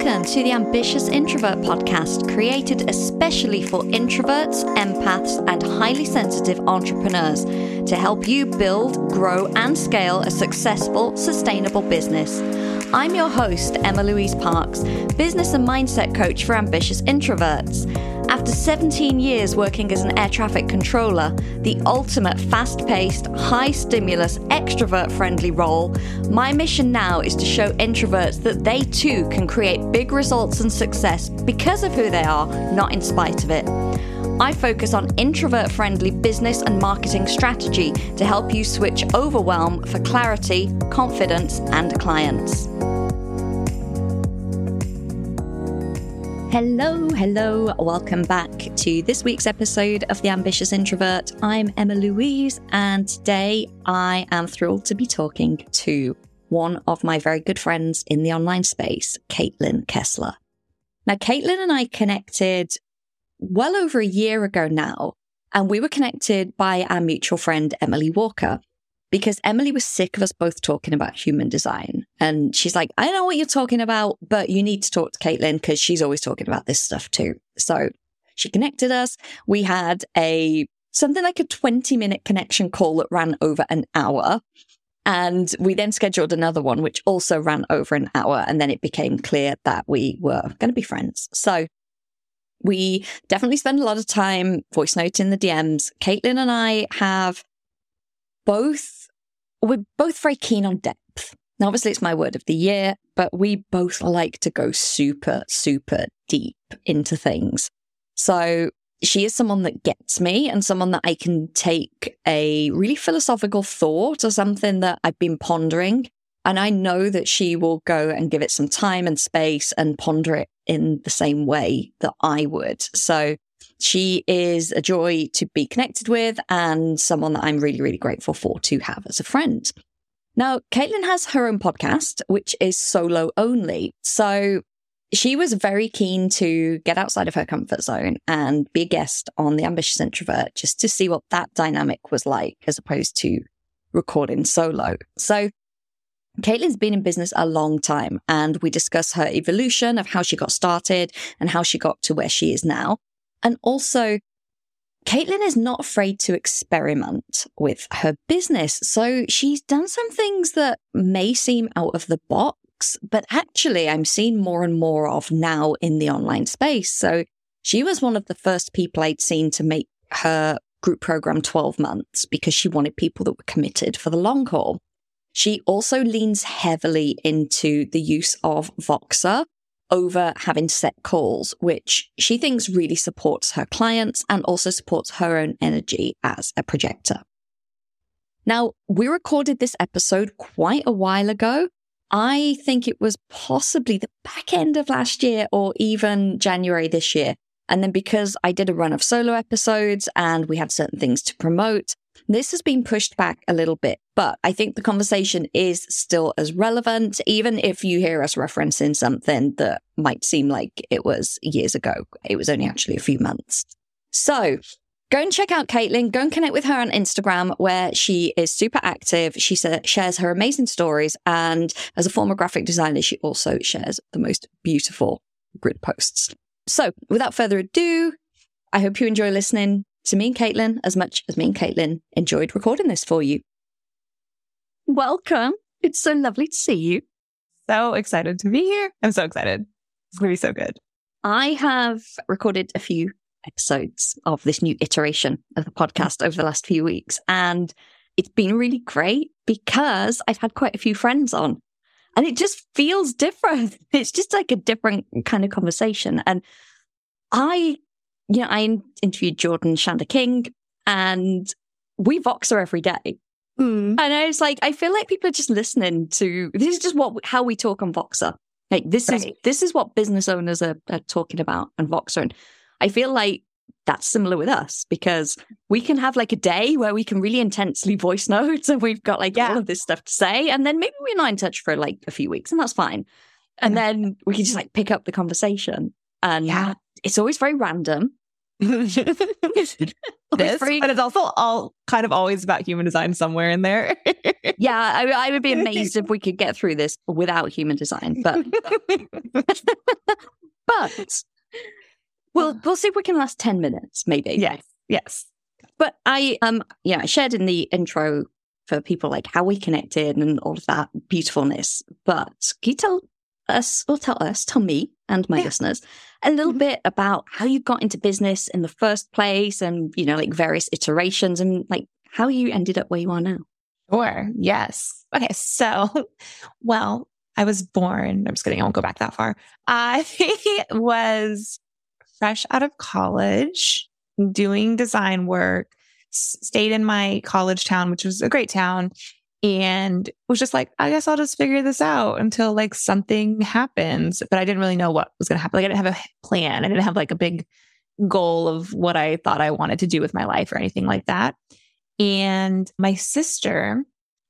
Welcome to the Ambitious Introvert podcast, created especially for introverts, empaths, and highly sensitive entrepreneurs to help you build, grow, and scale a successful, sustainable business. I'm your host, Emma Louise Parks, business and mindset coach for ambitious introverts. After 17 years working as an air traffic controller, the ultimate fast paced, high stimulus, extrovert friendly role, my mission now is to show introverts that they too can create big results and success because of who they are, not in spite of it. I focus on introvert friendly business and marketing strategy to help you switch overwhelm for clarity, confidence, and clients. Hello, hello. Welcome back to this week's episode of The Ambitious Introvert. I'm Emma Louise, and today I am thrilled to be talking to one of my very good friends in the online space, Kaitlyn Kessler. Now, Kaitlyn and I connected well over a year ago now, and we were connected by our mutual friend, Emily Walker, because Emily was sick of us both talking about human design. And she's like, I know what you're talking about, but you need to talk to Kaitlyn because she's always talking about this stuff too. So she connected us. We had a something like a 20 minute connection call that ran over an hour. And we then scheduled another one, which also ran over an hour. And then it became clear that we were going to be friends. So we definitely spend a lot of time voice noting the DMs. Kaitlyn and I have both, we're both very keen on depth. Now, obviously, it's my word of the year, but we both like to go super, super deep into things. So she is someone that gets me and someone that I can take a really philosophical thought or something that I've been pondering. And I know that she will go and give it some time and space and ponder it in the same way that I would. So she is a joy to be connected with and someone that I'm really, really grateful for to have as a friend. Now, Kaitlyn has her own podcast, which is solo only. So she was very keen to get outside of her comfort zone and be a guest on The Ambitious Introvert just to see what that dynamic was like as opposed to recording solo. So Kaitlyn's been in business a long time and we discuss her evolution of how she got started and how she got to where she is now. And also, Kaitlyn is not afraid to experiment with her business. So she's done some things that may seem out of the box, but actually I'm seeing more and more of now in the online space. So she was one of the first people I'd seen to make her group program 12 months because she wanted people that were committed for the long haul. She also leans heavily into the use of Voxer over having set calls, which she thinks really supports her clients and also supports her own energy as a projector. Now, we recorded this episode quite a while ago. I think it was possibly the back end of last year or even January this year. And then because I did a run of solo episodes and we had certain things to promote, this has been pushed back a little bit, but I think the conversation is still as relevant, even if you hear us referencing something that might seem like it was years ago. It was only actually a few months. So go and check out Kaitlyn. Go and connect with her on Instagram, where she is super active. She shares her amazing stories. And as a former graphic designer, she also shares the most beautiful grid posts. So without further ado, I hope you enjoy listening to me and Kaitlyn as much as me and Kaitlyn enjoyed recording this for you. Welcome. It's so lovely to see you. So excited to be here. I'm so excited. It's going to be so good. I have recorded a few episodes of this new iteration of the podcast over the last few weeks, and it's been really great because I've had quite a few friends on and it just feels different. It's just like a different kind of conversation. And I you know, I interviewed Jordan Shanda King and we Voxer every day. Mm. And I was like, I feel like people are just listening to this is just what how we talk on Voxer. Like this right. is this is what business owners are, are talking about on Voxer. And I feel like that's similar with us because we can have like a day where we can really intensely voice notes and we've got like yeah. all of this stuff to say. And then maybe we're not in touch for like a few weeks and that's fine. And yeah. then we can just like pick up the conversation. And yeah. it's always very random. this, but it's also all kind of always about human design somewhere in there. yeah, I, I, would be amazed if we could get through this without human design, but but we'll we'll see if we can last ten minutes, maybe. Yes, yes. But I um yeah, I shared in the intro for people like how we connected and all of that beautifulness. But can you tell us or tell us, tell me and my yeah. listeners a little mm-hmm. bit about how you got into business in the first place and, you know, like various iterations and like how you ended up where you are now. Sure. Yes. Okay. So, well, I was born, I'm just kidding. I won't go back that far. I was fresh out of college doing design work, stayed in my college town, which was a great town and was just like, I guess I'll just figure this out until like something happens. But I didn't really know what was going to happen. Like I didn't have a plan. I didn't have like a big goal of what I thought I wanted to do with my life or anything like that. And my sister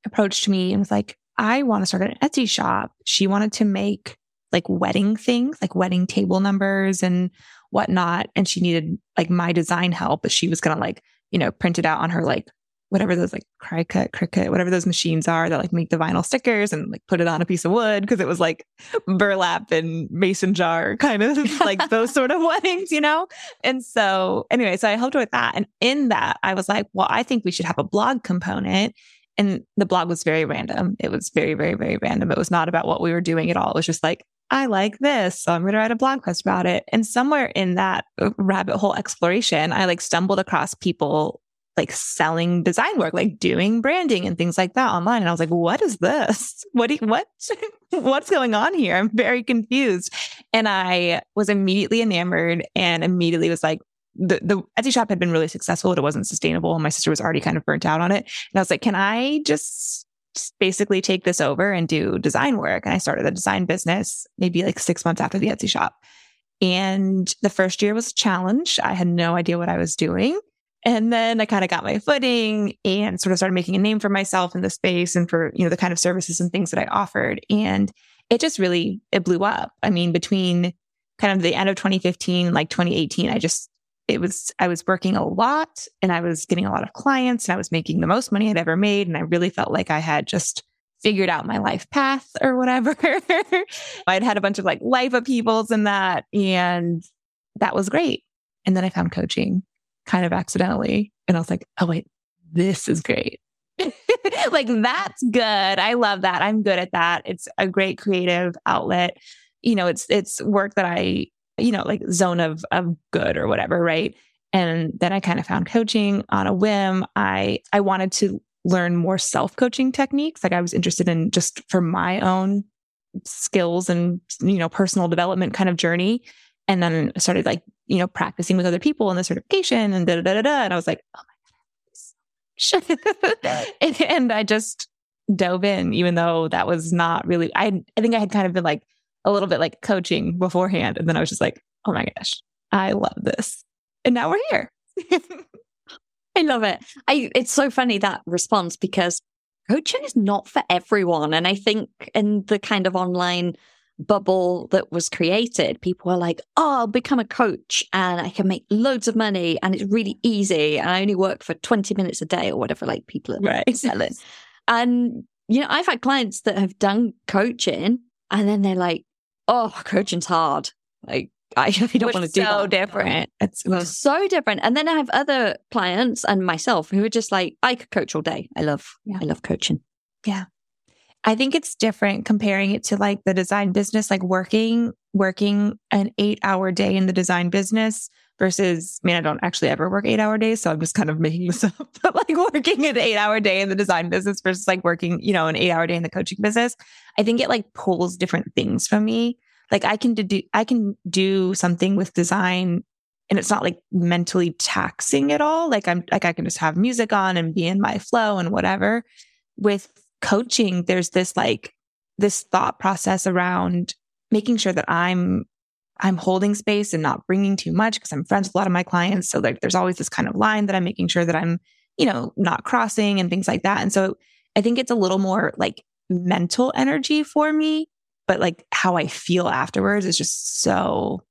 approached me and was like, I want to start an Etsy shop. She wanted to make like wedding things, like wedding table numbers and whatnot. And she needed like my design help, but she was going to like, you know, print it out on her like whatever those like Cricut, Cricut, whatever those machines are that like make the vinyl stickers and like put it on a piece of wood because it was like burlap and mason jar kind of like those sort of weddings, you know? And so anyway, so I helped with that. And in that, I was like, well, I think we should have a blog component. And the blog was very random. It was very, very, very random. It was not about what we were doing at all. It was just like, I like this. So I'm going to write a blog post about it. And somewhere in that uh, rabbit hole exploration, I like stumbled across people like selling design work, like doing branding and things like that online. And I was like, what is this? What, you, what, what's going on here? I'm very confused. And I was immediately enamored and immediately was like, the, the Etsy shop had been really successful, but it wasn't sustainable. And my sister was already kind of burnt out on it. And I was like, can I just basically take this over and do design work? And I started a design business maybe like six months after the Etsy shop. And the first year was a challenge. I had no idea what I was doing. And then I kind of got my footing and sort of started making a name for myself in the space and for, you know, the kind of services and things that I offered. And it just really, it blew up. I mean, between kind of the end of 2015, like 2018, I just, it was, I was working a lot and I was getting a lot of clients and I was making the most money I'd ever made. And I really felt like I had just figured out my life path or whatever. I'd had a bunch of like life upheavals and that. And that was great. And then I found coaching kind of accidentally. And I was like, oh, wait, this is great. like, that's good. I love that. I'm good at that. It's a great creative outlet. You know, it's, it's work that I, you know, like zone of, of good or whatever. Right. And then I kind of found coaching on a whim. I, I wanted to learn more self coaching techniques. Like I was interested in just for my own skills and, you know, personal development kind of journey. And then started like you know, practicing with other people and the certification and da da da da. And I was like, oh my God, and, and I just dove in, even though that was not really, I, I think I had kind of been like a little bit like coaching beforehand. And then I was just like, oh my gosh, I love this. And now we're here. I love it. I, it's so funny that response because coaching is not for everyone. And I think in the kind of online bubble that was created, people were like, oh, I'll become a coach and I can make loads of money and it's really easy. And I only work for 20 minutes a day or whatever, like people are right. selling. and, you know, I've had clients that have done coaching and then they're like, oh, coaching's hard. Like, I don't want to do so that. different. It's so different. And then I have other clients and myself who are just like, I could coach all day. I love, yeah. I love coaching. Yeah. I think it's different comparing it to like the design business, like working, working an eight hour day in the design business versus, I mean, I don't actually ever work eight hour days. So I'm just kind of making this up, but like working an eight hour day in the design business versus like working, you know, an eight hour day in the coaching business. I think it like pulls different things from me. Like I can do, I can do something with design and it's not like mentally taxing at all. Like I'm like, I can just have music on and be in my flow and whatever with coaching, there's this like, this thought process around making sure that I'm I'm holding space and not bringing too much because I'm friends with a lot of my clients. So like there's always this kind of line that I'm making sure that I'm, you know, not crossing and things like that. And so I think it's a little more like mental energy for me, but like how I feel afterwards is just so,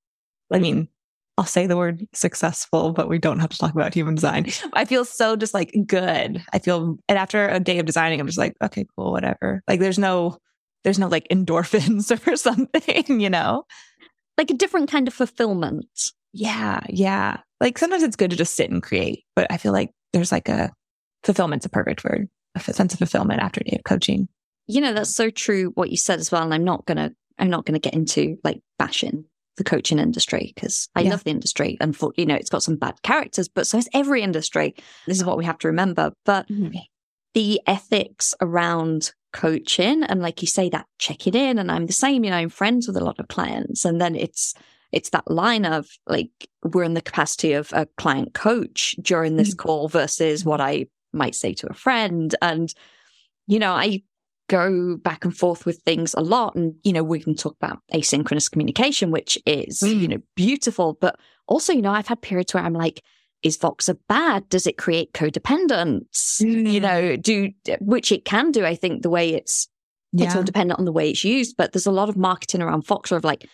I mean, I'll say the word successful, but we don't have to talk about human design. I feel so just like good. I feel, and after a day of designing, I'm just like, okay, cool, whatever. Like there's no, there's no like endorphins or something, you know? Like a different kind of fulfillment. Yeah. Yeah. Like sometimes it's good to just sit and create, but I feel like there's like a fulfillment's a perfect word, a sense of fulfillment after a day of coaching. You know, that's so true what you said as well. And I'm not going to, I'm not going to get into like bashing the coaching industry because I yeah. love the industry and for, you know, it's got some bad characters, but so is every industry. This is what we have to remember. But mm-hmm. the ethics around coaching and like you say that check it in and I'm the same, you know, I'm friends with a lot of clients and then it's it's that line of like we're in the capacity of a client coach during this mm-hmm. call versus what I might say to a friend and you know, I go back and forth with things a lot. And, you know, we can talk about asynchronous communication, which is, mm. you know, beautiful. But also, you know, I've had periods where I'm like, is Voxer bad? Does it create codependence? Mm. You know, do, which it can do. I think the way it's, yeah. it's all dependent on the way it's used. But there's a lot of marketing around Voxer of like,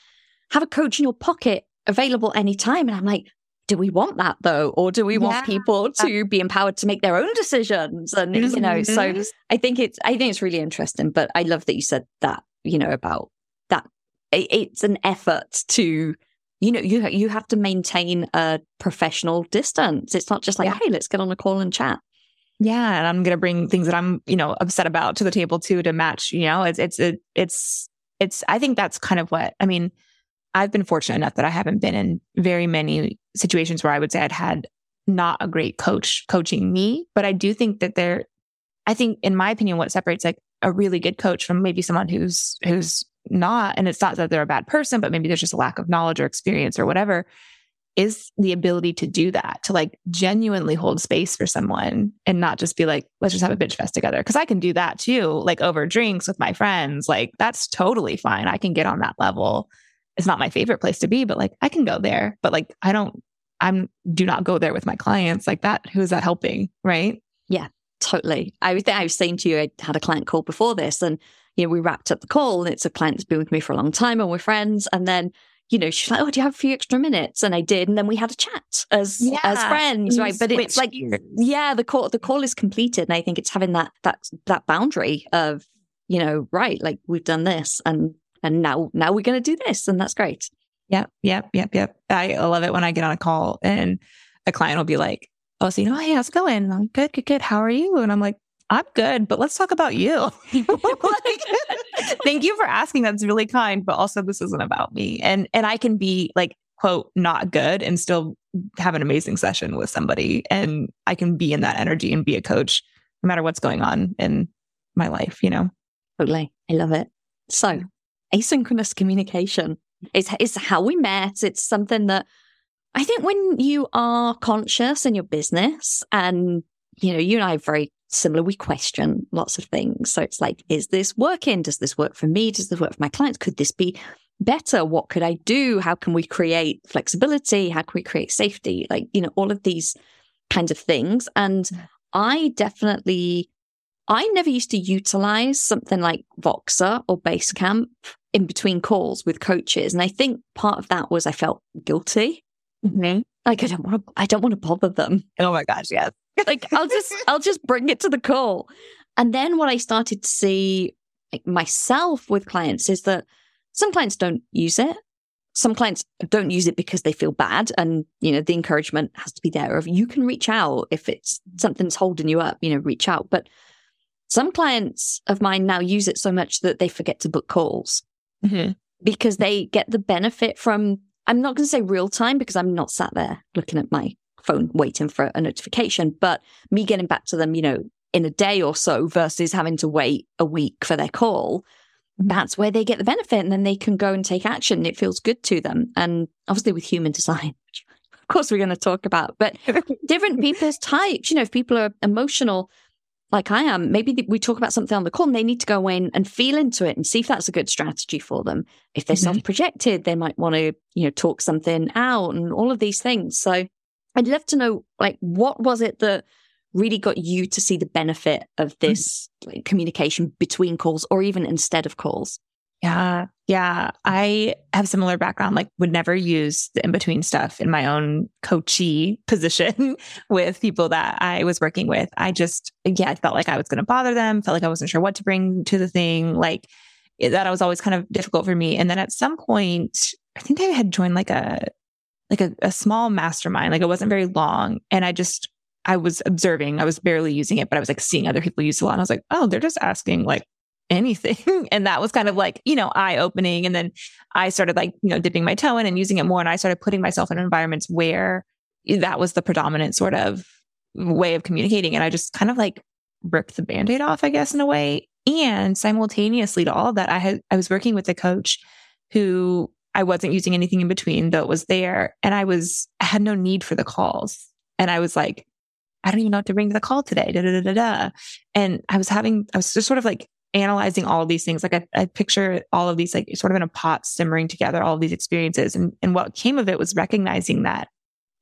have a coach in your pocket available anytime. And I'm like, do we want that though or do we want people to be empowered to make their own decisions and mm-hmm. you know so mm-hmm. i think it's i think it's really interesting but i love that you said that you know about that it's an effort to you know you you have to maintain a professional distance it's not just like yeah. hey let's get on a call and chat yeah and i'm going to bring things that i'm you know upset about to the table too to match you know it's it's it, it's it's i think that's kind of what i mean I've been fortunate enough that I haven't been in very many situations where I would say I'd had not a great coach coaching me, but I do think that there, I think in my opinion, what separates like a really good coach from maybe someone who's, who's not, and it's not that they're a bad person, but maybe there's just a lack of knowledge or experience or whatever, is the ability to do that, to like genuinely hold space for someone and not just be like, let's just have a bitch fest together. Cause I can do that too, like over drinks with my friends. Like that's totally fine. I can get on that level it's not my favorite place to be, but like I can go there. But like I don't, I'm do not go there with my clients like that. Who is that helping? Right. Yeah, totally. I was I was saying to you, I had a client call before this and you know, we wrapped up the call and it's a client that's been with me for a long time and we're friends. And then, you know, she's like, Oh, do you have a few extra minutes? And I did. And then we had a chat as yeah, as friends. Right. But it's like yeah, the call the call is completed. And I think it's having that that that boundary of, you know, right, like we've done this and and now now we're going to do this and that's great. Yep yep yep yep. I love it when i get on a call and a client will be like oh so you know hey how's it going? I'm good good good. How are you? And i'm like i'm good but let's talk about you. Like, thank you for asking. That's really kind but also this isn't about me. And and i can be like quote not good and still have an amazing session with somebody. And i can be in that energy and be a coach no matter what's going on in my life you know? Totally. I love it. So asynchronous communication is, is how we met. It's something that I think when you are conscious in your business and, you know, you and I are very similar, we question lots of things. So it's like, is this working? Does this work for me? Does this work for my clients? Could this be better? What could I do? How can we create flexibility? How can we create safety? Like, you know, all of these kinds of things. And mm. I definitely, I never used to utilize something like Voxer or Basecamp in between calls with coaches. And I think part of that was I felt guilty. Mm-hmm. Like I don't want to, I don't want to bother them. Oh my gosh, yes. like I'll just, I'll just bring it to the call. And then what I started to see like myself with clients is that some clients don't use it. Some clients don't use it because they feel bad. And, you know, the encouragement has to be there of you can reach out if it's something's holding you up, you know, reach out. But some clients of mine now use it so much that they forget to book calls mm-hmm. because they get the benefit from, I'm not going to say real time because I'm not sat there looking at my phone waiting for a notification, but me getting back to them, you know, in a day or so versus having to wait a week for their call. Mm-hmm. That's where they get the benefit and then they can go and take action. It feels good to them. And obviously with human design, of course we're going to talk about, but different people's types, you know, if people are emotional, like I am, maybe we talk about something on the call and they need to go in and feel into it and see if that's a good strategy for them. If they're mm-hmm. self-projected, they might want to, you know, talk something out and all of these things. So I'd love to know, like, what was it that really got you to see the benefit of mm. this mm-hmm. like, communication between calls or even instead of calls? Yeah. Yeah. I have similar background, like would never use the in between stuff in my own coachy position with people that I was working with. I just, yeah, I felt like I was going to bother them, felt like I wasn't sure what to bring to the thing. Like that was always kind of difficult for me. And then at some point, I think I had joined like a, like a, a small mastermind. Like it wasn't very long. And I just, I was observing, I was barely using it, but I was like seeing other people use it a lot. And I was like, oh, they're just asking like anything. and that was kind of like, you know, eye opening. And then I started like, you know, dipping my toe in and using it more. And I started putting myself in environments where that was the predominant sort of way of communicating. And I just kind of like ripped the band aid off, I guess, in a way. And simultaneously to all that, I had, I was working with a coach who I wasn't using anything in between, though it was there. And I was, I had no need for the calls. And I was like, I don't even know what to bring to the call today. Da, da, da, da, And I was having, I was just sort of like analyzing all of these things. Like I, I picture all of these like sort of in a pot simmering together, all of these experiences. And, and what came of it was recognizing that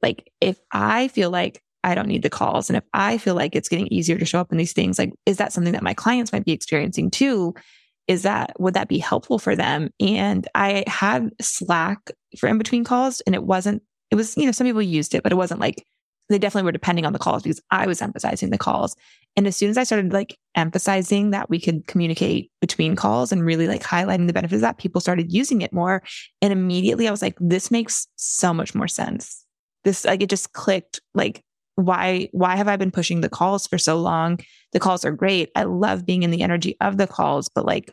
like if I feel like I don't need the calls and if I feel like it's getting easier to show up in these things, like is that something that my clients might be experiencing too? Is that would that be helpful for them? And I had Slack for in between calls and it wasn't, it was, you know, some people used it, but it wasn't like they definitely were depending on the calls because I was emphasizing the calls. And as soon as I started like emphasizing that we could communicate between calls and really like highlighting the benefits of that, people started using it more. And immediately I was like, this makes so much more sense. This like it just clicked like why why have I been pushing the calls for so long? The calls are great. I love being in the energy of the calls, but like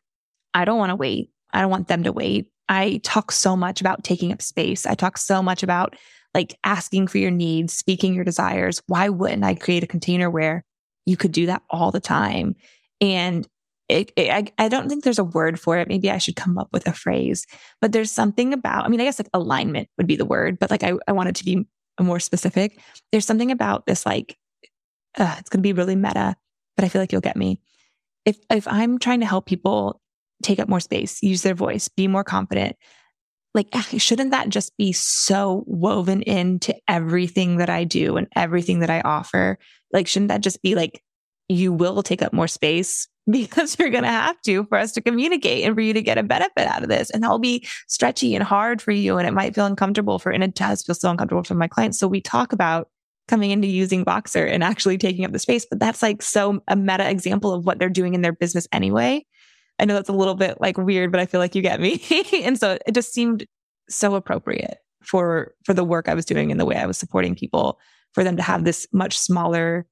I don't want to wait. I don't want them to wait. I talk so much about taking up space. I talk so much about like asking for your needs, speaking your desires. Why wouldn't I create a container where you could do that all the time? And it, it, I, I don't think there's a word for it. Maybe I should come up with a phrase, but there's something about, I mean, I guess like alignment would be the word, but like I, I want it to be more specific. There's something about this, like, uh, it's going to be really meta, but I feel like you'll get me. If, if I'm trying to help people take up more space, use their voice, be more confident, like ah, shouldn't that just be so woven into everything that I do and everything that I offer? Like shouldn't that just be like you will take up more space because you're going to have to for us to communicate and for you to get a benefit out of this. And that'll be stretchy and hard for you. And it might feel uncomfortable for, and it does feel so uncomfortable for my clients. So we talk about coming into using Voxer and actually taking up the space, but that's like so a meta example of what they're doing in their business anyway. I know that's a little bit like weird, but I feel like you get me. and so it just seemed so appropriate for for the work I was doing and the way I was supporting people for them to have this much smaller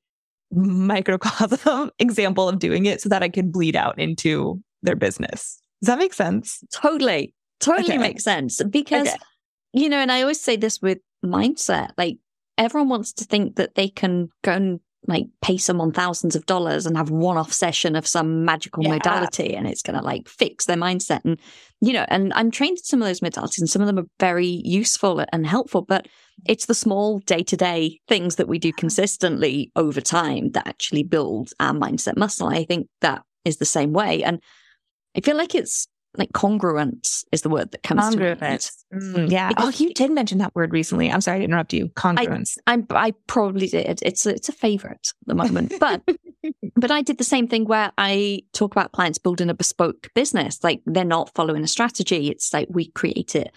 microcosm example of doing it so that I could bleed out into their business. Does that make sense? Totally. Totally okay. makes sense because okay. you know, and I always say this with mindset, like everyone wants to think that they can go and like pay someone thousands of dollars and have one off session of some magical yeah. modality and it's going to like fix their mindset. And, you know, and I'm trained in some of those modalities and some of them are very useful and helpful, but it's the small day to day things that we do consistently over time that actually build our mindset muscle. I think that is the same way. And I feel like it's like congruence is the word that comes congruence. to mind. Mm, yeah. Because oh, you did mention that word recently. I'm sorry to interrupt you. Congruence. I, I, I probably did. It's a, it's a favorite at the moment, but but I did the same thing where I talk about clients building a bespoke business. Like they're not following a strategy. It's like we create it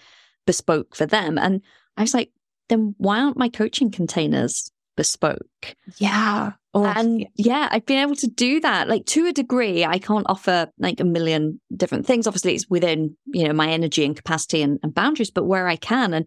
bespoke for them. And I was like, then why aren't my coaching containers bespoke? Yeah. Oh, and yeah, I've been able to do that. Like to a degree, I can't offer like a million different things. Obviously, it's within, you know, my energy and capacity and, and boundaries, but where I can. And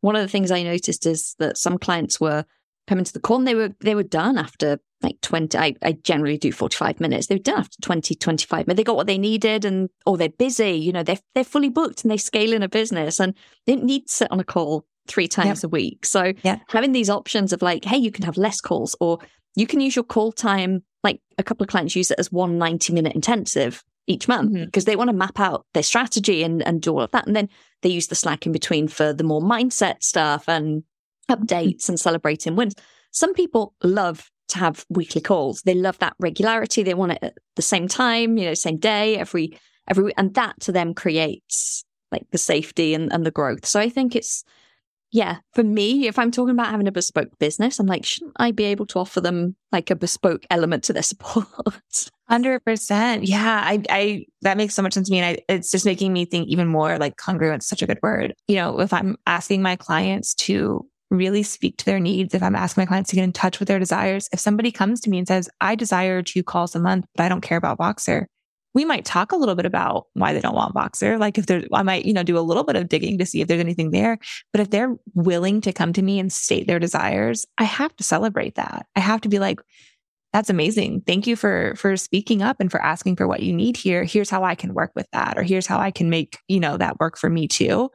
one of the things I noticed is that some clients were coming to the call and they were they were done after like 20 I, I generally do 45 minutes they were done after 20 25 minutes they got what they needed and or they're busy you know they're, they're fully booked and they scale in a business and they didn't need to sit on a call three times yep. a week so yeah. having these options of like hey you can have less calls or you can use your call time, like a couple of clients use it as one 90 minute intensive each month because mm-hmm. they want to map out their strategy and, and do all of that. And then they use the Slack in between for the more mindset stuff and updates and celebrating wins. Some people love to have weekly calls. They love that regularity. They want it at the same time, you know, same day, every every week. And that to them creates like the safety and, and the growth. So I think it's yeah, for me, if I'm talking about having a bespoke business, I'm like, shouldn't I be able to offer them like a bespoke element to their support? Hundred percent. Yeah. I, I, that makes so much sense to me. And I, it's just making me think even more like congruent, such a good word. You know, if I'm asking my clients to really speak to their needs, if I'm asking my clients to get in touch with their desires, if somebody comes to me and says, I desire two calls a month, but I don't care about Voxer, we might talk a little bit about why they don't want Voxer. Like if there's, I might, you know, do a little bit of digging to see if there's anything there. But if they're willing to come to me and state their desires, I have to celebrate that. I have to be like, that's amazing. Thank you for, for speaking up and for asking for what you need here. Here's how I can work with that, or here's how I can make, you know, that work for me too.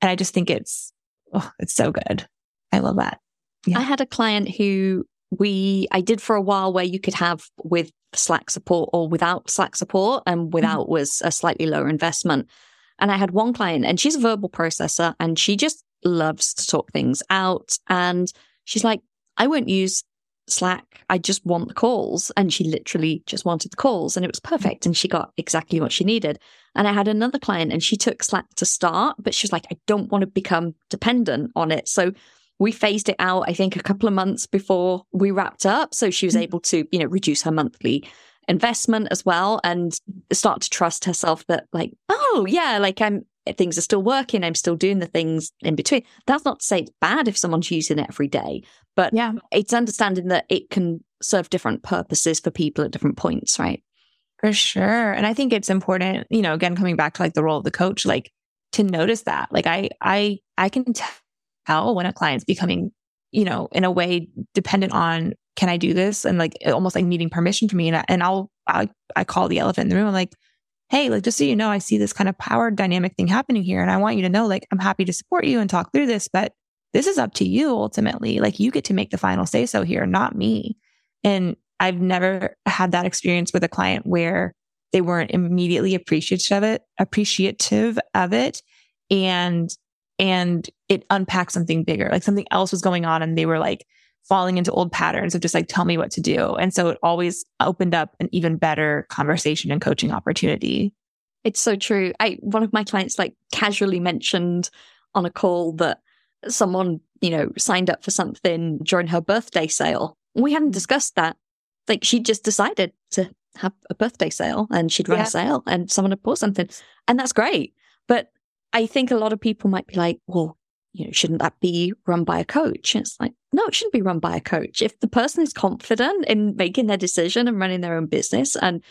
And I just think it's, oh, it's so good. I love that. Yeah. I had a client who we I did for a while where you could have with Slack support or without Slack support, and mm-hmm. without mm-hmm. was a slightly lower investment. And I had one client, and she's a verbal processor, and she just loves to talk things out. And she's like, I won't use Slack. I just want the calls. And she literally just wanted the calls, and it was perfect. And she got exactly what she needed. And I had another client, and she took Slack to start, but she's like, I don't want to become dependent on it. So we phased it out, I think, a couple of months before we wrapped up. So she was mm-hmm. able to, you know, reduce her monthly investment as well and start to trust herself that, like, oh, yeah, like I'm, things are still working. I'm still doing the things in between. That's not to say it's bad if someone's using it every day, but yeah, it's understanding that it can serve different purposes for people at different points, right? For sure. And I think it's important, you know, again, coming back to like the role of the coach, like to notice that. Like I, I, I can tell when a client's becoming, you know, in a way dependent on, can I do this? And like almost like needing permission from me. And, I, and I'll, I, I call the elephant in the room. I'm like, Hey, like, just so you know, I see this kind of power dynamic thing happening here. And I want you to know, like, I'm happy to support you and talk through this, but this is up to you ultimately. Like, you get to make the final say so here, not me. And I've never had that experience with a client where they weren't immediately appreciative of it, appreciative of it. And and it unpacked something bigger, like something else was going on. And they were like falling into old patterns of just like, tell me what to do. And so it always opened up an even better conversation and coaching opportunity. It's so true. I, one of my clients like casually mentioned on a call that someone, you know, signed up for something during her birthday sale. We hadn't mm. discussed that. Like she just decided to have a birthday sale and she'd run yeah. a sale and someone had bought something. And that's great. But I think a lot of people might be like, well, you know, shouldn't that be run by a coach? And it's like, no, it shouldn't be run by a coach. If the person is confident in making their decision and running their own business and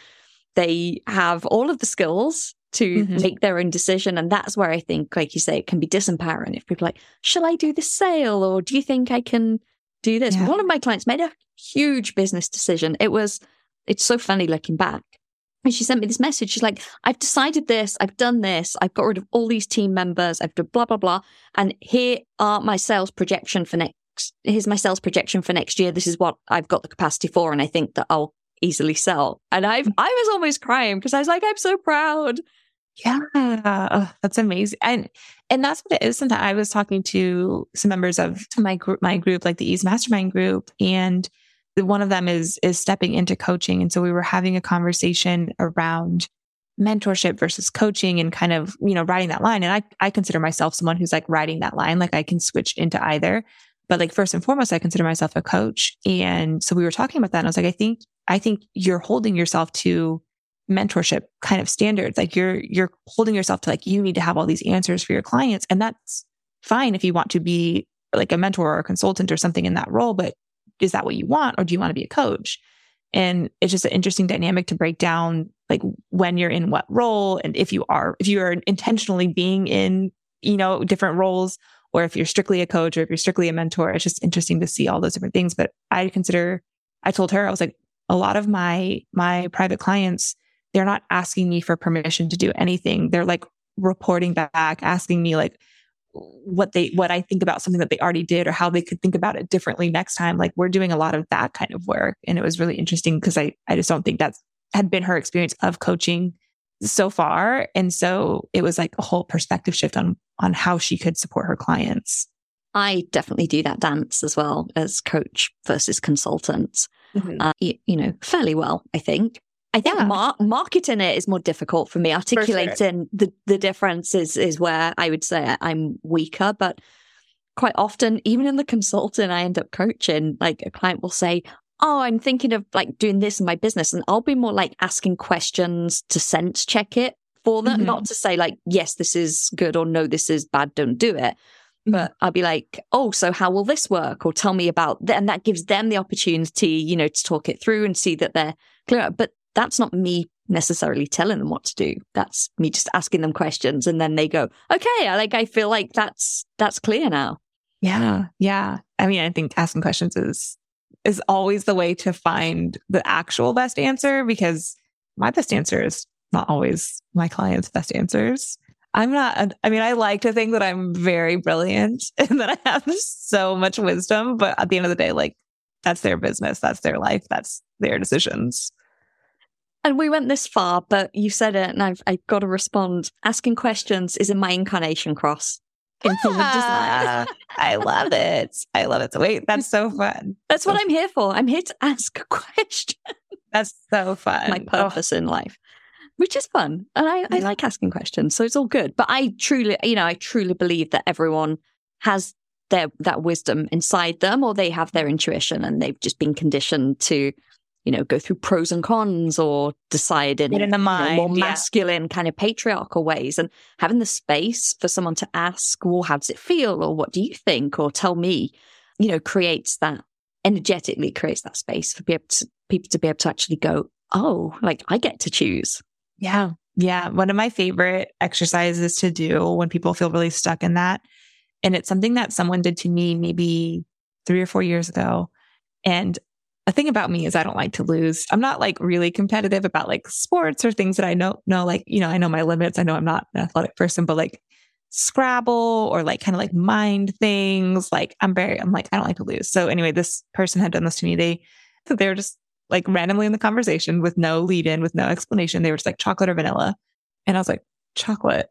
they have all of the skills to mm-hmm. make their own decision. And that's where I think, like you say, it can be disempowering if people are like, shall I do this sale? Or do you think I can do this? Yeah. One of my clients made a huge business decision. It was, it's so funny looking back. And she sent me this message. She's like, I've decided this. I've done this. I've got rid of all these team members. I've done blah, blah, blah. And here are my sales projection for next. Here's my sales projection for next year. This is what I've got the capacity for. And I think that I'll easily sell. And I've, mm. I was almost crying because I was like, I'm so proud. Yeah. Oh, that's amazing. And, and that's what it is. Sometimes I was talking to some members of my group, my group, like the Ease Mastermind group, and one of them is is stepping into coaching. And so we were having a conversation around mentorship versus coaching and kind of you know riding that line. And i i consider myself someone who's like riding that line. Like i can switch into either. But like first and foremost i consider myself a coach. And so we were talking about that. And i was like i think i think you're holding yourself to mentorship kind of standards. Like you're you're holding yourself to like you need to have all these answers for your clients. And that's fine if you want to be like a mentor or a consultant or something in that role. But is that what you want or do you want to be a coach? And it's just an interesting dynamic to break down like when you're in what role and if you are, if you are intentionally being in, you know, different roles or if you're strictly a coach or if you're strictly a mentor. It's just interesting to see all those different things. But I consider, I told her, I was like, a lot of my, my private clients, they're not asking me for permission to do anything. They're like reporting back, asking me like, what they what I think about something that they already did or how they could think about it differently next time. Like we're doing a lot of that kind of work. And it was really interesting because I I just don't think that's had been her experience of coaching so far. And so it was like a whole perspective shift on on how she could support her clients. I definitely do that dance as well as coach versus consultant. Mm-hmm. Uh, you, you know, fairly well, I think. I think yeah. mar- marketing it is more difficult for me. Articulating for sure. the the difference is is where I would say I'm weaker. But quite often, even in the consulting I end up coaching, like a client will say, oh, I'm thinking of like doing this in my business. And I'll be more like asking questions to sense check it for them, mm-hmm. not to say like, yes, this is good or no, this is bad, don't do it. Mm-hmm. But I'll be like, oh, so how will this work? Or tell me about that. And that gives them the opportunity, you know, to talk it through and see that they're clear. But that's not me necessarily telling them what to do. That's me just asking them questions. And then they go, okay, I like, I feel like that's, that's clear now. Yeah. Yeah. I mean, I think asking questions is, is always the way to find the actual best answer because my best answer is not always my clients' best answers. I'm not, I mean, I like to think that I'm very brilliant and that I have so much wisdom, but at the end of the day, like that's their business, that's their life, that's their decisions. And we went this far, but you said it, and I've, I've got to respond. Asking questions is in my incarnation cross in design. Ah, I love it. I love it. So wait, that's so fun. That's what I'm here for. I'm here to ask a question. That's so fun. My oh. purpose oh. in life which is fun. And I, I like asking questions. So it's all good. But I truly, you know, I truly believe that everyone has their that wisdom inside them or they have their intuition and they've just been conditioned to, you know, go through pros and cons or decide in, in the mind, you know, more yeah. masculine kind of patriarchal ways. And having the space for someone to ask, well, how does it feel? Or what do you think? Or tell me, you know, creates that energetically creates that space for people to, people to be able to actually go, oh, like I get to choose. Yeah. Yeah. One of my favorite exercises to do when people feel really stuck in that. And it's something that someone did to me maybe three or four years ago. And a thing about me is I don't like to lose. I'm not like really competitive about like sports or things that I know, know, like, you know, I know my limits. I know I'm not an athletic person, but like Scrabble or like kind of like mind things, like I'm very, I'm like, I don't like to lose. So anyway, this person had done this to me. They, they were just like randomly in the conversation with no lead in, with no explanation. They were just like chocolate or vanilla. And I was like, chocolate.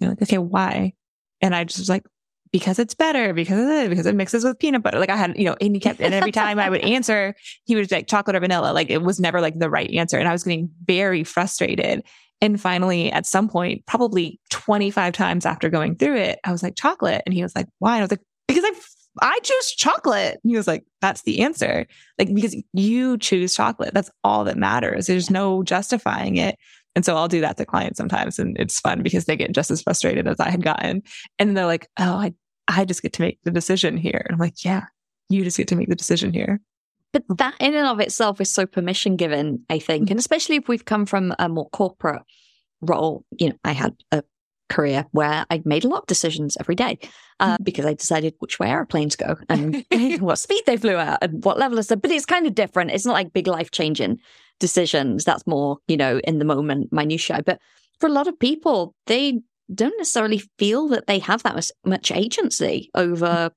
You're like, okay, why? And I just was like, because it's better, because it, because it mixes with peanut butter. Like I had, you know, and he kept, and every time I would answer, he was like chocolate or vanilla. Like it was never like the right answer. And I was getting very frustrated. And finally, at some point, probably 25 times after going through it, I was like, chocolate. And he was like, why? And I was like, because I I choose chocolate. He was like, that's the answer. Like, because you choose chocolate. That's all that matters. There's no justifying it. And so I'll do that to clients sometimes. And it's fun because they get just as frustrated as I had gotten. And they're like, oh, I, I just get to make the decision here. And I'm like, yeah, you just get to make the decision here. But that in and of itself is so permission given, I think. And especially if we've come from a more corporate role, you know, I had a career where I made a lot of decisions every day uh, mm-hmm. because I decided which way airplanes go and what speed they flew at and what level of stuff. But it's kind of different. It's not like big life changing decisions. That's more, you know, in the moment, minutiae. But for a lot of people, they don't necessarily feel that they have that much, agency over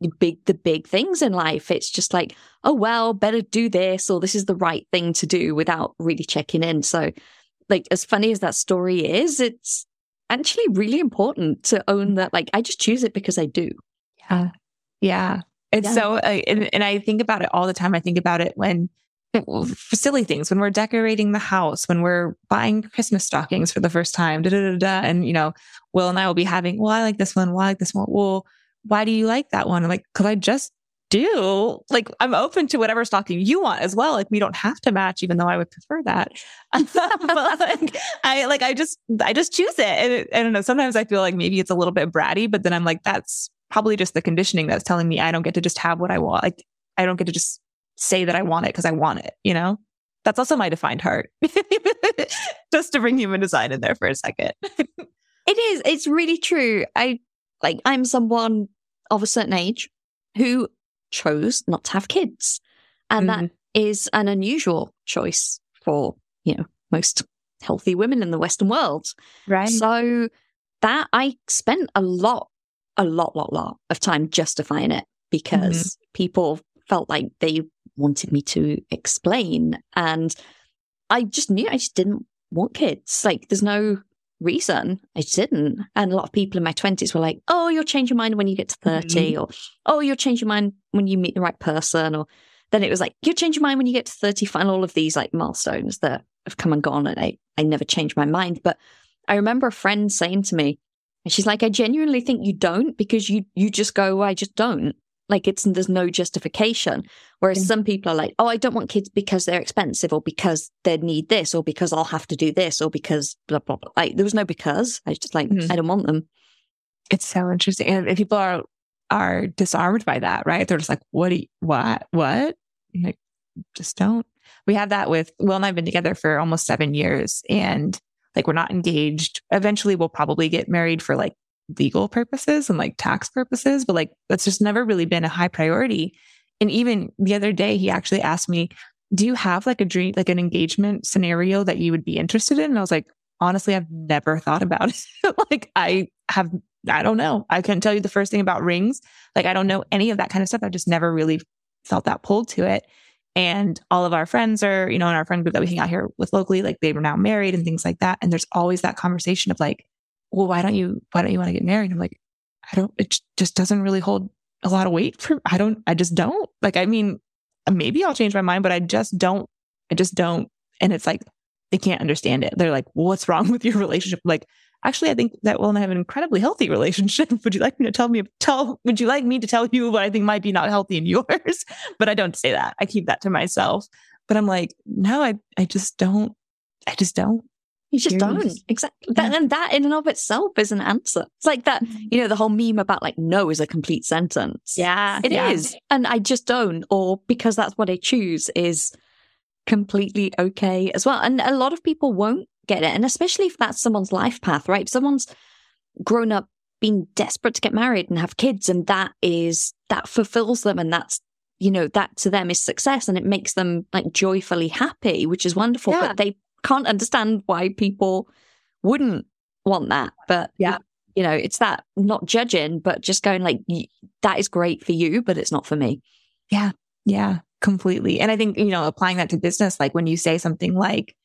the big the big things in life. It's just like, oh well, better do this or this is the right thing to do without really checking in. So like as funny as that story is, it's actually really important to own that. Like, I just choose it because I do. Yeah. Yeah. It's yeah. so, uh, and, and I think about it all the time. I think about it when silly things, when we're decorating the house, when we're buying Christmas stockings for the first time, da, da, da, da, and you know, Will and I will be having, well, I like this one. Well, I like this one. Well, why do you like that one? I'm like, cause I just do. Like I'm open to whatever stocking you want as well. Like we don't have to match, even though I would prefer that. but like I like I just I just choose it. And it, I don't know. Sometimes I feel like maybe it's a little bit bratty, but then I'm like, that's probably just the conditioning that's telling me I don't get to just have what I want. Like I don't get to just say that I want it because I want it, you know? That's also my defined heart. just to bring human design in there for a second. it is. It's really true. I like I'm someone of a certain age who chose not to have kids. And mm. that mm-hmm. an unusual choice for, you know, most healthy women in the Western world. Right. So that I spent a lot, a lot, lot, lot of time justifying it because mm-hmm. people felt like they wanted me to explain. And I just knew I just didn't want kids. Like there's no reason I didn't. And a lot of people in my 20s were like, oh, you'll change your mind when you get to 30, mm-hmm. or oh, you'll change your mind when you meet the right person. Or then it was like, you'll change your mind when you get to 30, and all of these like milestones that have come and gone. And I, I never changed my mind. But I remember a friend saying to me, and she's like, I genuinely think you don't because you, you just go, I just don't. Like it's there's no justification. Whereas some people are like, oh, I don't want kids because they're expensive or because they need this or because I'll have to do this or because blah blah blah. Like there was no because. I was just like, Mhm. I don't want them. It's so interesting. And, people are are disarmed by that, right? They're just like, what do you, what? What? Like, just don't. We have that with Will and I've been together for almost seven years and like we're not engaged. Eventually we'll probably get married for like legal purposes and like tax purposes, but like that's just never really been a high priority. And even the other day, he actually asked me, Do you have like a dream, like an engagement scenario that you would be interested in? And I was like, Honestly, I've never thought about it. like, I have, I don't know. I couldn't tell you the first thing about rings. Like, I don't know any of that kind of stuff. I just never really felt that pulled to it. And all of our friends are, you know, in our friend group that we hang out here with locally, like they were now married and things like that. And there's always that conversation of like, well, why don't you, why don't you want to get married? I'm like, I don't, it just doesn't really hold a lot of weight for, I don't, I just don't. Like, I mean, maybe I'll change my mind, but I just don't, I just don't. And it's like, they can't understand it. They're like, well, what's wrong with your relationship? Like, actually, I think that Will and I have an incredibly healthy relationship. Would you like me to tell me, tell, would you like me to tell you what I think might be not healthy in yours? but I don't say that. I keep that to myself. But I'm like, no, I, I just don't, I just don't. You just You're don't. just- Exactly. That, and that in and of itself is an answer. It's like that, mm-hmm. you know, the whole meme about like no is a complete sentence. Yeah. It is, yeah. And I just don't, or because that's what I choose is completely okay as well. And a lot of people won't get it. And especially if that's someone's life path, right? Someone's grown up being desperate to get married and have kids, and that is, that fulfills them. And that's, you know, that to them is success and it makes them like joyfully happy, which is wonderful. Yeah. But they can't understand why people wouldn't want that. But Yeah. you know, it's that not judging, but just going like, that is great for you, but it's not for me. Yeah. Yeah, completely. And I think, you know, applying that to business, like when you say something like,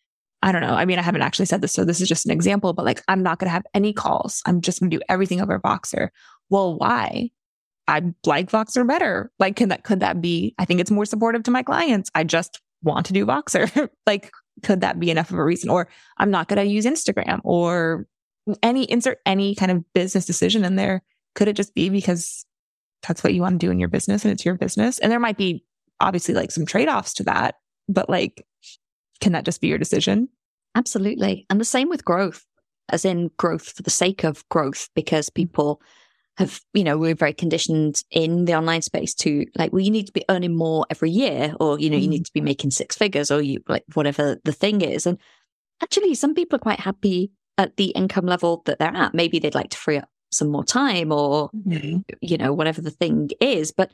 I don't know, I mean, I haven't actually said this, so this is just an example, but like, I'm not going to have any calls. I'm just going to do everything over Voxer. Well, why? I like Voxer better. Like, can that, could that be, I think it's more supportive to my clients. I just want to do Voxer. like, could that be enough of a reason? Or I'm not going to use Instagram or any, insert any kind of business decision in there. Could it just be because that's what you want to do in your business and it's your business? And there might be obviously like some trade offs to that, but like, can that just be your decision? Absolutely. And the same with growth, as in growth for the sake of growth, because mm-hmm. people have, you know, we're very conditioned in the online space to like, well, you need to be earning more every year, or, you know, you need to be mm-hmm. making six figures, or you like whatever the thing is. And actually, some people are quite happy at the income level that they're at. Maybe they'd like to free up some more time or, mm-hmm. you know, whatever the thing is. But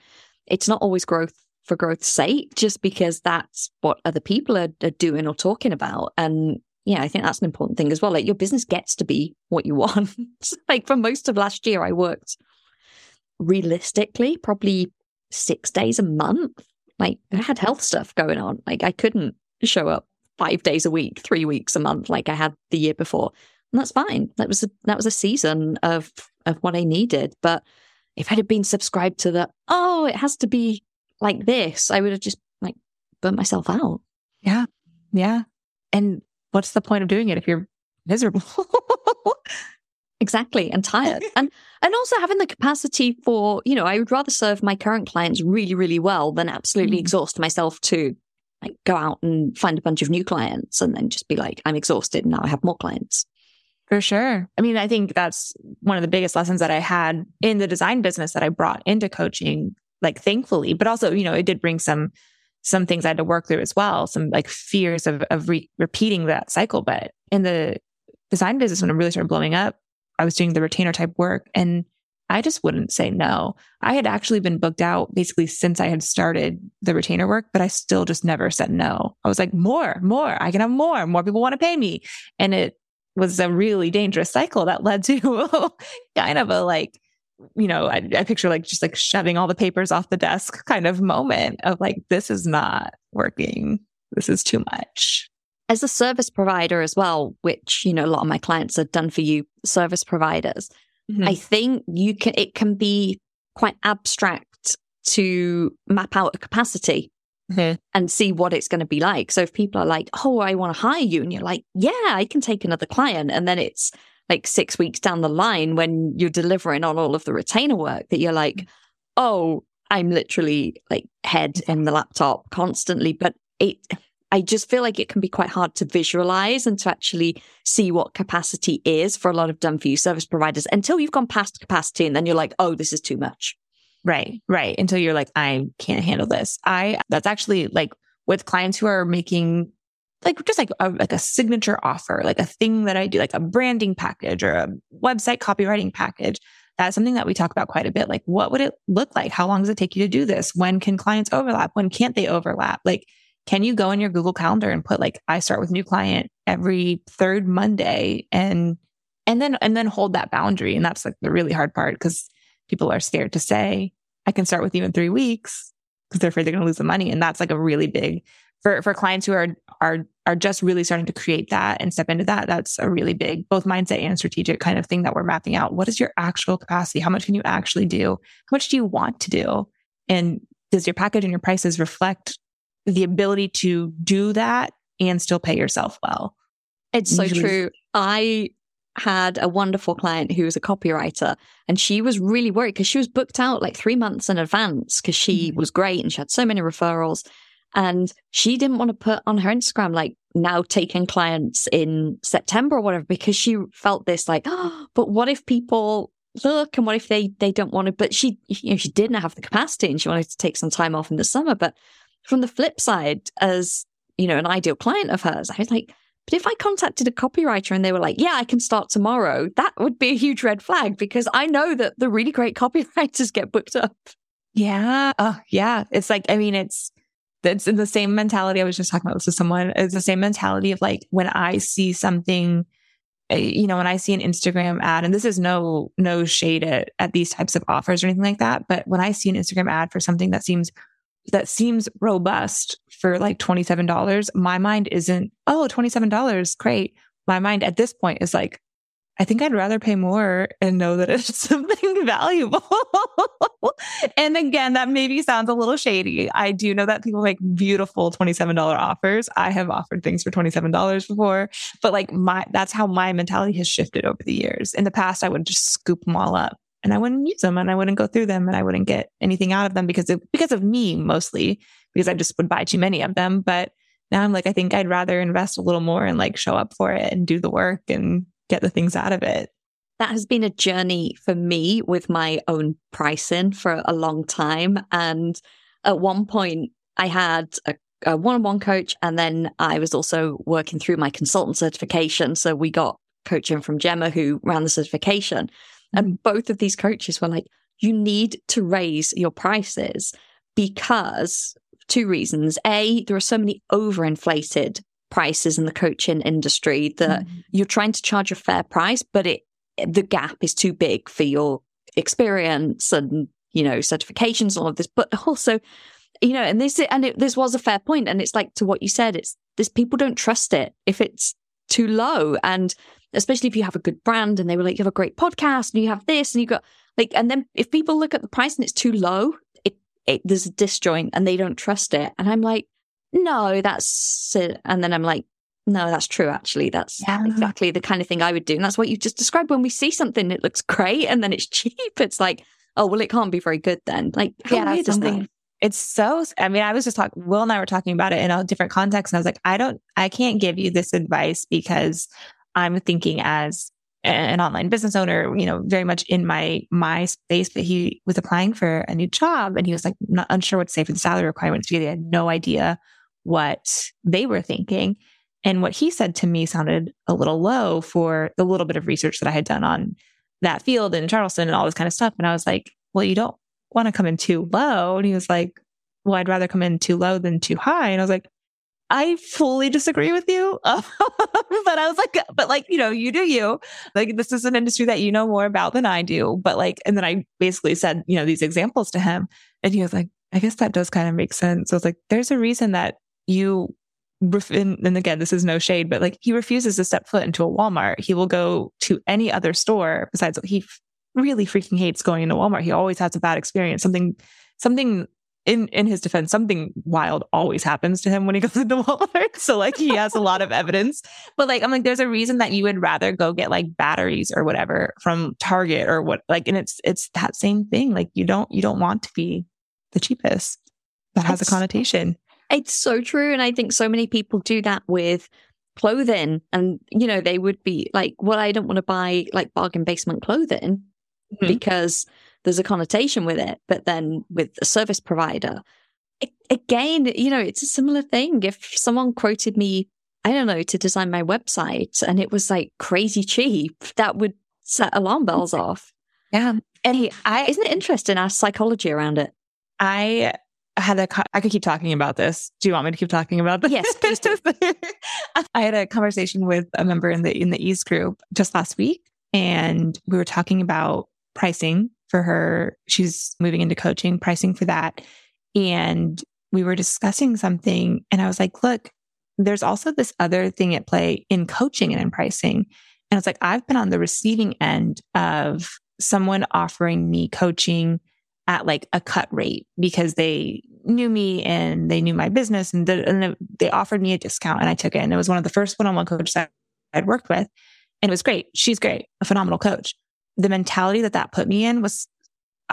it's not always growth for growth's sake, just because that's what other people are, are doing or talking about. And yeah, I think that's an important thing as well. Like your business gets to be what you want. like for most of last year, I worked realistically probably six days a month. Like I had health stuff going on. Like I couldn't show up five days a week, three weeks a month like I had the year before. And that's fine. That was a, that was a season of of what I needed. But if I'd have been subscribed to the oh, it has to be like this, I would have just like burnt myself out. Yeah. Yeah. And what's the point of doing it if you're miserable? Exactly, and tired, and and also having the capacity for you know, I would rather serve my current clients really, really well than absolutely Mm. exhaust myself to like go out and find a bunch of new clients and then just be like, I'm exhausted and now I have more clients. For sure. I mean, I think that's one of the biggest lessons that I had in the design business that I brought into coaching, like thankfully, but also, you know, it did bring some, some things I had to work through as well, some like fears of, of re- repeating that cycle. But in the design business, when it really started blowing up, I was doing the retainer type work and I just wouldn't say no. I had actually been booked out basically since I had started the retainer work, but I still just never said no. I was like, more, more, I can have more, more people want to pay me. And it was a really dangerous cycle that led to kind of a like, you know, I, I picture like just like shoving all the papers off the desk kind of moment of like, this is not working. This is too much. As a service provider as well, which you know a lot of my clients are done for you service providers. Mm-hmm. I think you can it can be quite abstract to map out a capacity Mhm. and see what it's going to be like. So if people are like, "Oh, I want to hire you," and you're like, "Yeah, I can take another client," and then it's like six weeks down the line when you're delivering on all of the retainer work that you're like, "Oh, I'm literally like head in the laptop constantly, but it, I just feel like it can be quite hard to visualize and to actually see what capacity is for a lot of done for you service providers until you've gone past capacity and then you're like, oh, this is too much. Right, right. Until you're like, I can't handle this. I, that's actually like with clients who are making like just like a, like a signature offer, like a thing that I do, like a branding package or a website copywriting package. That's something that we talk about quite a bit. Like, what would it look like? How long does it take you to do this? When can clients overlap? When can't they overlap? Like, can you go in your Google Calendar and put like, I start with new client every third Monday and, and then, and then hold that boundary. And that's like the really hard part because people are scared to say, I can start with you in three weeks because they're afraid they're going to lose the money. And that's like a really big for for clients who are are are just really starting to create that and step into that that's a really big both mindset and strategic kind of thing that we're mapping out. What is your actual capacity? How much can you actually do? How much do you want to do? And does your package and your prices reflect the ability to do that and still pay yourself well? It's so Usually. true. I had a wonderful client who was a copywriter and she was really worried because she was booked out like three months in advance because she mm-hmm. was great and she had so many referrals and she didn't want to put on her Instagram, like now taking clients in September or whatever, because she felt this like, oh, but what if people look and what if they, they don't want to, but she, you know, she didn't have the capacity and she wanted to take some time off in the summer. But from the flip side, as you know, an ideal client of hers, I was like, but if I contacted a copywriter and they were like, yeah, I can start tomorrow, that would be a huge red flag because I know that the really great copywriters get booked up. Yeah. Oh, yeah. It's like, I mean, it's, it's in the same mentality. I was just talking about this with someone. It's the same mentality of like when I see something, eh, you know, when I see an Instagram ad, and this is no no shade at, at these types of offers or anything like that, but when I see an Instagram ad for something that seems that seems robust for like $27, my mind isn't, oh, $27, great. My mind at this point is like, I think I'd rather pay more and know that it's something valuable. and again, that maybe sounds a little shady. I do know that people make beautiful $27 offers. I have offered things for $27 before, but like my, that's how my mentality has shifted over the years. In the past, I would just scoop them all up and I wouldn't use them and I wouldn't go through them and I wouldn't get anything out of them because of, because of me mostly, because I just would buy too many of them. But now I'm like, I think I'd rather invest a little more and like show up for it and do the work and get the things out of it. That has been a journey for me with my own pricing for a long time. And at one point, I had a a one-on-one coach and then I was also working through my consultant certification so we got coaching from Gemma who ran the certification and mm-hmm. both of these coaches were like you need to raise your prices because two reasons a there are so many overinflated prices in the coaching industry that mm. you're trying to charge a fair price, but it the gap is too big for your experience and you know certifications and all of this. But also, you know, and this and it, this was a fair point, and it's like to what you said. It's this people don't trust it if it's too low, and especially if you have a good brand and they were like, you have a great podcast and you have this and you got like, and then if people look at the price and it's too low, it, it there's a disjoint and they don't trust it, and I'm like no, that's it. And then I'm like, no, that's true. Actually, that's yeah. exactly the kind of thing I would do. And that's what you just described. When we see something that looks great and then it's cheap, it's like, oh, well, it can't be very good then. Like, how yeah, weird something. It's so, I mean, I was just talking, Will and I were talking about it in a different context. And I was like, I don't, I can't give you this advice because I'm thinking as an online business owner, you know, very much in my my space, but he was applying for a new job and he was like not unsure what to say for the salary requirements. He had no idea what they were thinking. And what he said to me sounded a little low for the little bit of research that I had done on that field in Charleston and all this kind of stuff. And I was like, well, you don't want to come in too low. And he was like, well, I'd rather come in too low than too high. And I was like, I fully disagree with you. but I was like, but like, you know, you do you. Like, this is an industry that you know more about than I do. But like, and then I basically said, you know, these examples to him. And he was like, I guess that does kind of make sense. So I was like, there's a reason that you and again, this is no shade, but like he refuses to step foot into a Walmart. He will go to any other store besides he really freaking hates going into Walmart. He always has a bad experience. Something, something in, in his defense, something wild always happens to him when he goes into Walmart. So like he has a lot of evidence, but like, I'm like, there's a reason that you would rather go get like batteries or whatever from Target or what, like, and it's, it's that same thing. Like you don't, you don't want to be the cheapest. That has a connotation. It's so true. And I think so many people do that with clothing. And, you know, they would be like, well, I don't want to buy like bargain basement clothing Mhm. because there's a connotation with it. But then with a service provider, again, you know, it's a similar thing. If someone quoted me, I don't know, to design my website and it was like crazy cheap, that would set alarm bells off. Yeah. And I Isn't it interesting our psychology around it? I had a, co- I could keep talking about this. Do you want me to keep talking about this? Yes, please do. I had a conversation with a member in the, in the Ease group just last week and we were talking about pricing for her. She's moving into coaching, pricing for that. And we were discussing something and I was like, look, there's also this other thing at play in coaching and in pricing. And it's like, I've been on the receiving end of someone offering me coaching at like a cut rate because they knew me and they knew my business and, the, and they offered me a discount and I took it. And it was one of the first one-on-one coaches that I'd worked with. And it was great. She's great, a phenomenal coach. The mentality that that put me in was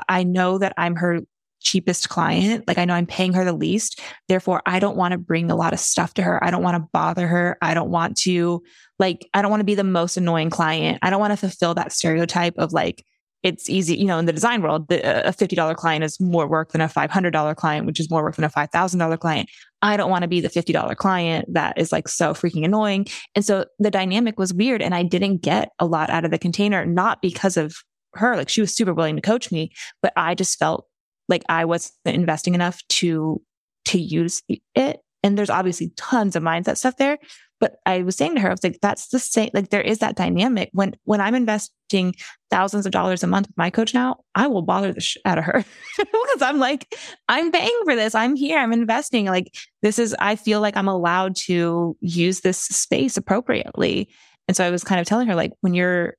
I know that I'm her cheapest client. Like I know I'm paying her the least. Therefore, I don't want to bring a lot of stuff to her. I don't want to bother her. I don't want to like, I don't want to be the most annoying client. I don't want to fulfill that stereotype of like, it's easy, you know, in the design world, the, uh, a $50 client is more work than a $500 client, which is more work than a $5,000 client. I don't want to be the $50 client that is like so freaking annoying. And so the dynamic was weird and I didn't get a lot out of the container, not because of her. Like she was super willing to coach me, but I just felt like I wasn't investing enough to, to use it. And there's obviously tons of mindset stuff there. But I was saying to her, I was like, that's the same, like there is that dynamic when, when I'm investing thousands of dollars a month with my coach now, I will bother the shit out of her because I'm like, I'm paying for this. I'm here. I'm investing. Like this is, I feel like I'm allowed to use this space appropriately. And so I was kind of telling her, like, when you're,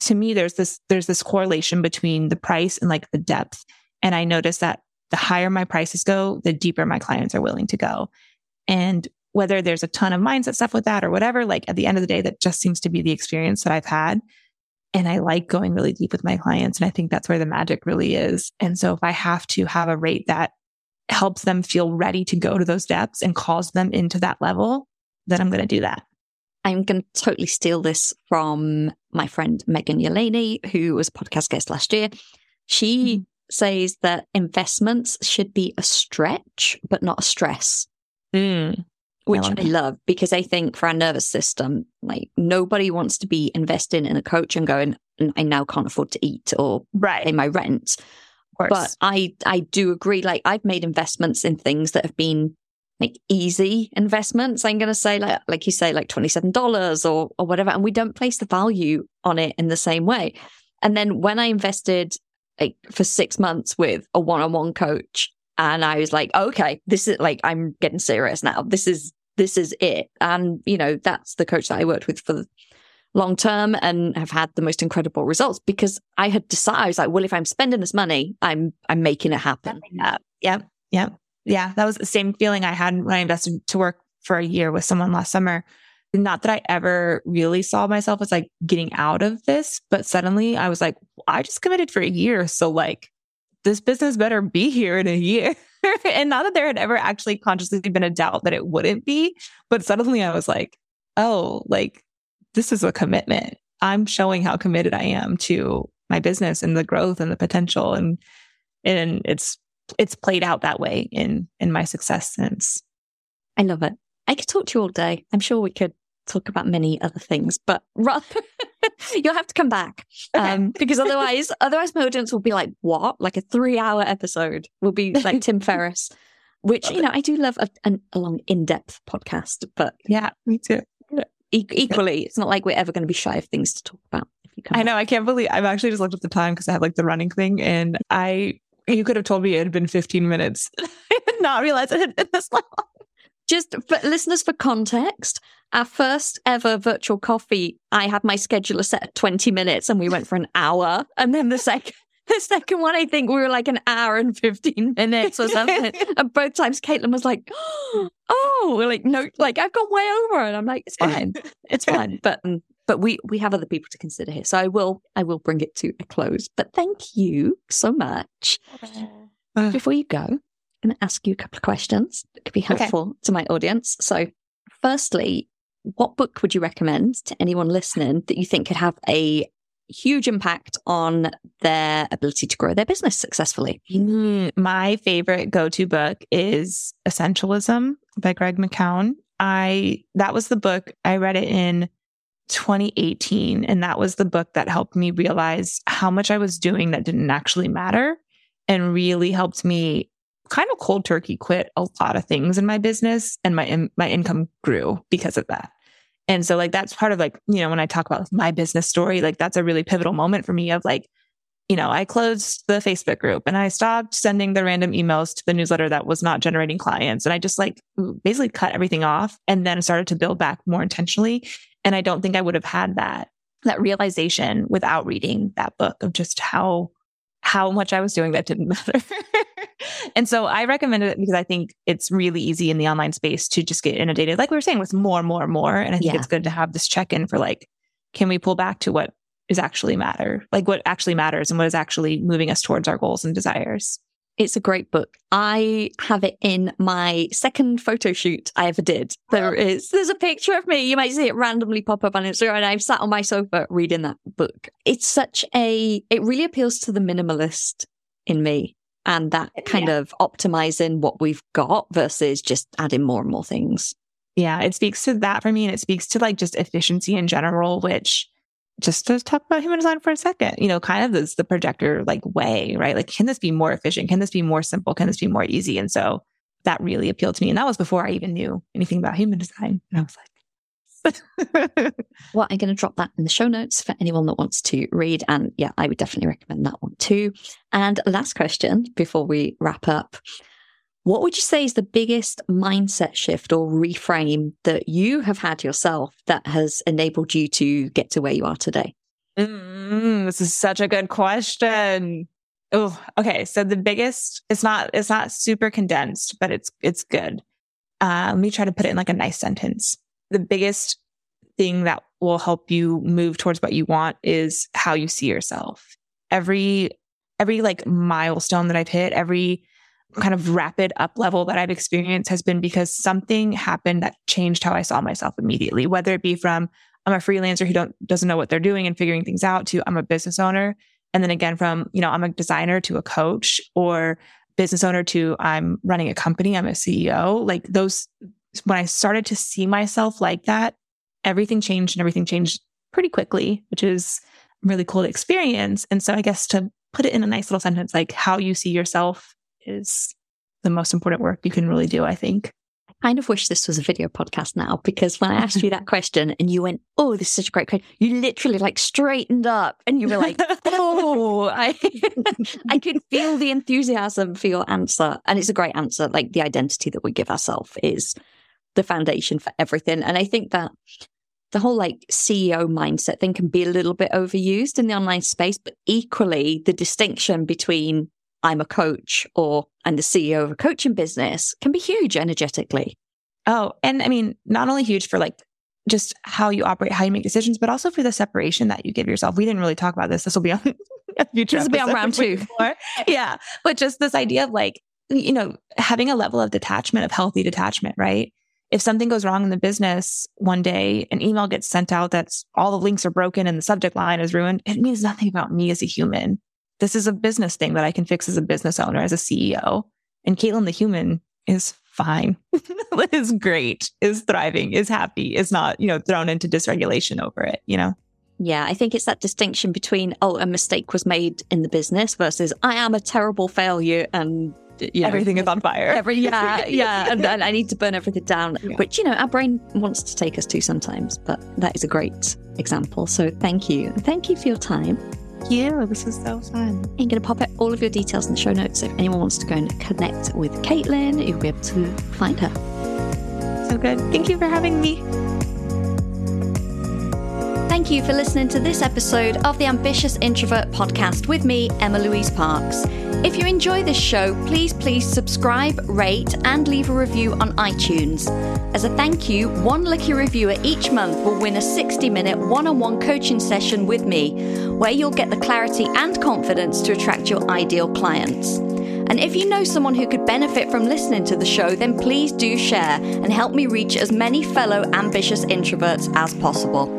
to me, there's this, there's this correlation between the price and like the depth. And I noticed that the higher my prices go, the deeper my clients are willing to go. And whether there's a ton of mindset stuff with that or whatever, like at the end of the day, that just seems to be the experience that I've had. And I like going really deep with my clients. And I think that's where the magic really is. And so if I have to have a rate that helps them feel ready to go to those depths and calls them into that level, then I'm going to do that. I'm going to totally steal this from my friend Megan Yeleni, who was a podcast guest last year. She Mhm. says that investments should be a stretch, but not a stress, Mm. Which love I, love because I think for our nervous system, like nobody wants to be investing in a coach and going, I now can't afford to eat or pay my rent. But I, I do agree. Like I've made investments in things that have been like easy investments. I'm going to say like, like you say, like $27 or, or whatever. And we don't place the value on it in the same way. And then when I invested like for six months with a one-on-one coach and I was like, okay, this is like, I'm getting serious now. This is, this is it. And, you know, that's the coach that I worked with for long term and have had the most incredible results because I had decided, I was like, well, if I'm spending this money, I'm, I'm making it happen. Yeah. Yeah. Yep. Yeah. That was the same feeling I had when I invested to work for a year with someone last summer. Not that I ever really saw myself as like getting out of this, but suddenly I was like, I just committed for a year. So like this business better be here in a year. and not that there had ever actually consciously been a doubt that it wouldn't be, but suddenly I was like, oh, like this is a commitment. I'm showing how committed I am to my business and the growth and the potential. And, and it's, it's played out that way in, in my success since. I love it. I could talk to you all day. I'm sure we could talk about many other things, but rather, you'll have to come back Okay. um, because otherwise, otherwise my audience will be like, "What?" Like a three-hour episode will be like Tim Ferriss, which Love you know I do love a, an, a long, in-depth podcast, but Yeah, me too. e- equally, it's not like we're ever going to be shy of things to talk about. If you come I back. know. I can't believe I've actually just looked at the time because I have like the running thing and I, you could have told me it had been 15 minutes. I did not realize it had been this long. Just for listeners for context, our first ever virtual coffee, I had my scheduler set at 20 minutes and we went for an hour. And then the second the second one, I think we were like an hour and 15 minutes or something. and both times Kaitlyn was like, Oh, we're like, no, like I've gone way over. And I'm like, it's fine. It's fine. But um, but we we have other people to consider here. So I will I will bring it to a close. But thank you so much. before you go, I'm going to ask you a couple of questions that could be helpful okay. to my audience. So, firstly, what book would you recommend to anyone listening that you think could have a huge impact on their ability to grow their business successfully? Mm, my favorite go to book is Essentialism by Greg McKeown. I that was the book I read it in 2018 and that was the book that helped me realize how much I was doing that didn't actually matter and really helped me kind of cold turkey quit a lot of things in my business and my my income grew because of that. And so like that's part of like, you know, when I talk about my business story, like that's a really pivotal moment for me of like, you know, I closed the Facebook group and I stopped sending the random emails to the newsletter that was not generating clients. And I just like basically cut everything off and then started to build back more intentionally. And I don't think I would have had that, that realization without reading that book of just how, how much I was doing that didn't matter. And so I recommend it because I think it's really easy in the online space to just get inundated, like we were saying, with more, more, more. And I think yeah. it's good to have this check in for like, can we pull back to what is actually matter, like what actually matters and what is actually moving us towards our goals and desires? It's a great book. I have it in my second photo shoot I ever did. There oh. is, there's a picture of me. You might see it randomly pop up on Instagram. And I've sat on my sofa reading that book. It's such a, it really appeals to the minimalist in me and that kind yeah. of optimizing what we've got versus just adding more and more things. Yeah, it speaks to that for me. And it speaks to like just efficiency in general, which just to talk about human design for a second, you know, kind of is the projector like way, right? Like, can this be more efficient? Can this be more simple? Can this be more easy? And so that really appealed to me. And that was before I even knew anything about human design. And I was like, well, I'm going to drop that in the show notes for anyone that wants to read. And yeah, I would definitely recommend that one too. And last question before we wrap up. What would you say is the biggest mindset shift or reframe that you have had yourself that has enabled you to get to where you are today? Mm, this is such a good question. Oh, okay. So the biggest, it's not, it's not super condensed, but it's, it's good. Uh, let me try to put it in like a nice sentence the biggest thing that will help you move towards what you want is how you see yourself. Every, every like milestone that I've hit, every kind of rapid up level that I've experienced has been because something happened that changed how I saw myself immediately, whether it be from I'm a freelancer who don't, doesn't know what they're doing and figuring things out to I'm a business owner. And then again, from, you know, I'm a designer to a coach or business owner to I'm running a company. I'm a CEO. Like those, when I started to see myself like that, everything changed and everything changed pretty quickly, which is a really cool to experience. And so I guess to put it in a nice little sentence, like how you see yourself is the most important work you can really do, I think. I kind of wish this was a video podcast now because when I asked you that question and you went, Oh, this is such a great question, you literally like straightened up and you were like, Oh, I, I could feel the enthusiasm for your answer. And it's a great answer. Like the identity that we give ourselves is the foundation for everything. And I think that the whole like CEO mindset thing can be a little bit overused in the online space, but equally the distinction between I'm a coach or I'm the CEO of a coaching business can be huge energetically. Oh, and I mean, not only huge for like just how you operate, how you make decisions, but also for the separation that you give yourself. We didn't really talk about this. This will be on future. This will be on round two. yeah. But just this idea of like, you know, having a level of detachment, of healthy detachment, right? If something goes wrong in the business one day, an email gets sent out that's all the links are broken and the subject line is ruined, it means nothing about me as a human. This is a business thing that I can fix as a business owner, as a CEO. And Kaitlyn, the human, is fine, is great, is thriving, is happy, is not, you know, thrown into dysregulation over it, you know? Yeah, I think it's that distinction between, oh, a mistake was made in the business versus I am a terrible failure and you know, everything is on fire. Every, yeah, yeah. and, and, I need to burn everything down, yeah. which, you know, our brain wants to take us to sometimes, but that is a great example. So thank you. Thank you for your time. Yeah, this is so fun. I'm going to pop up all of your details in the show notes. So if anyone wants to go and connect with Kaitlyn, you'll be able to find her. So good. Thank you for having me. Thank you for listening to this episode of the Ambitious Introvert podcast with me, Emma Louise Parks. If you enjoy this show, please, please subscribe, rate, and leave a review on iTunes. As a thank you, one lucky reviewer each month will win a 60 minute one on one coaching session with me, where you'll get the clarity and confidence to attract your ideal clients. And if you know someone who could benefit from listening to the show, then please do share and help me reach as many fellow ambitious introverts as possible.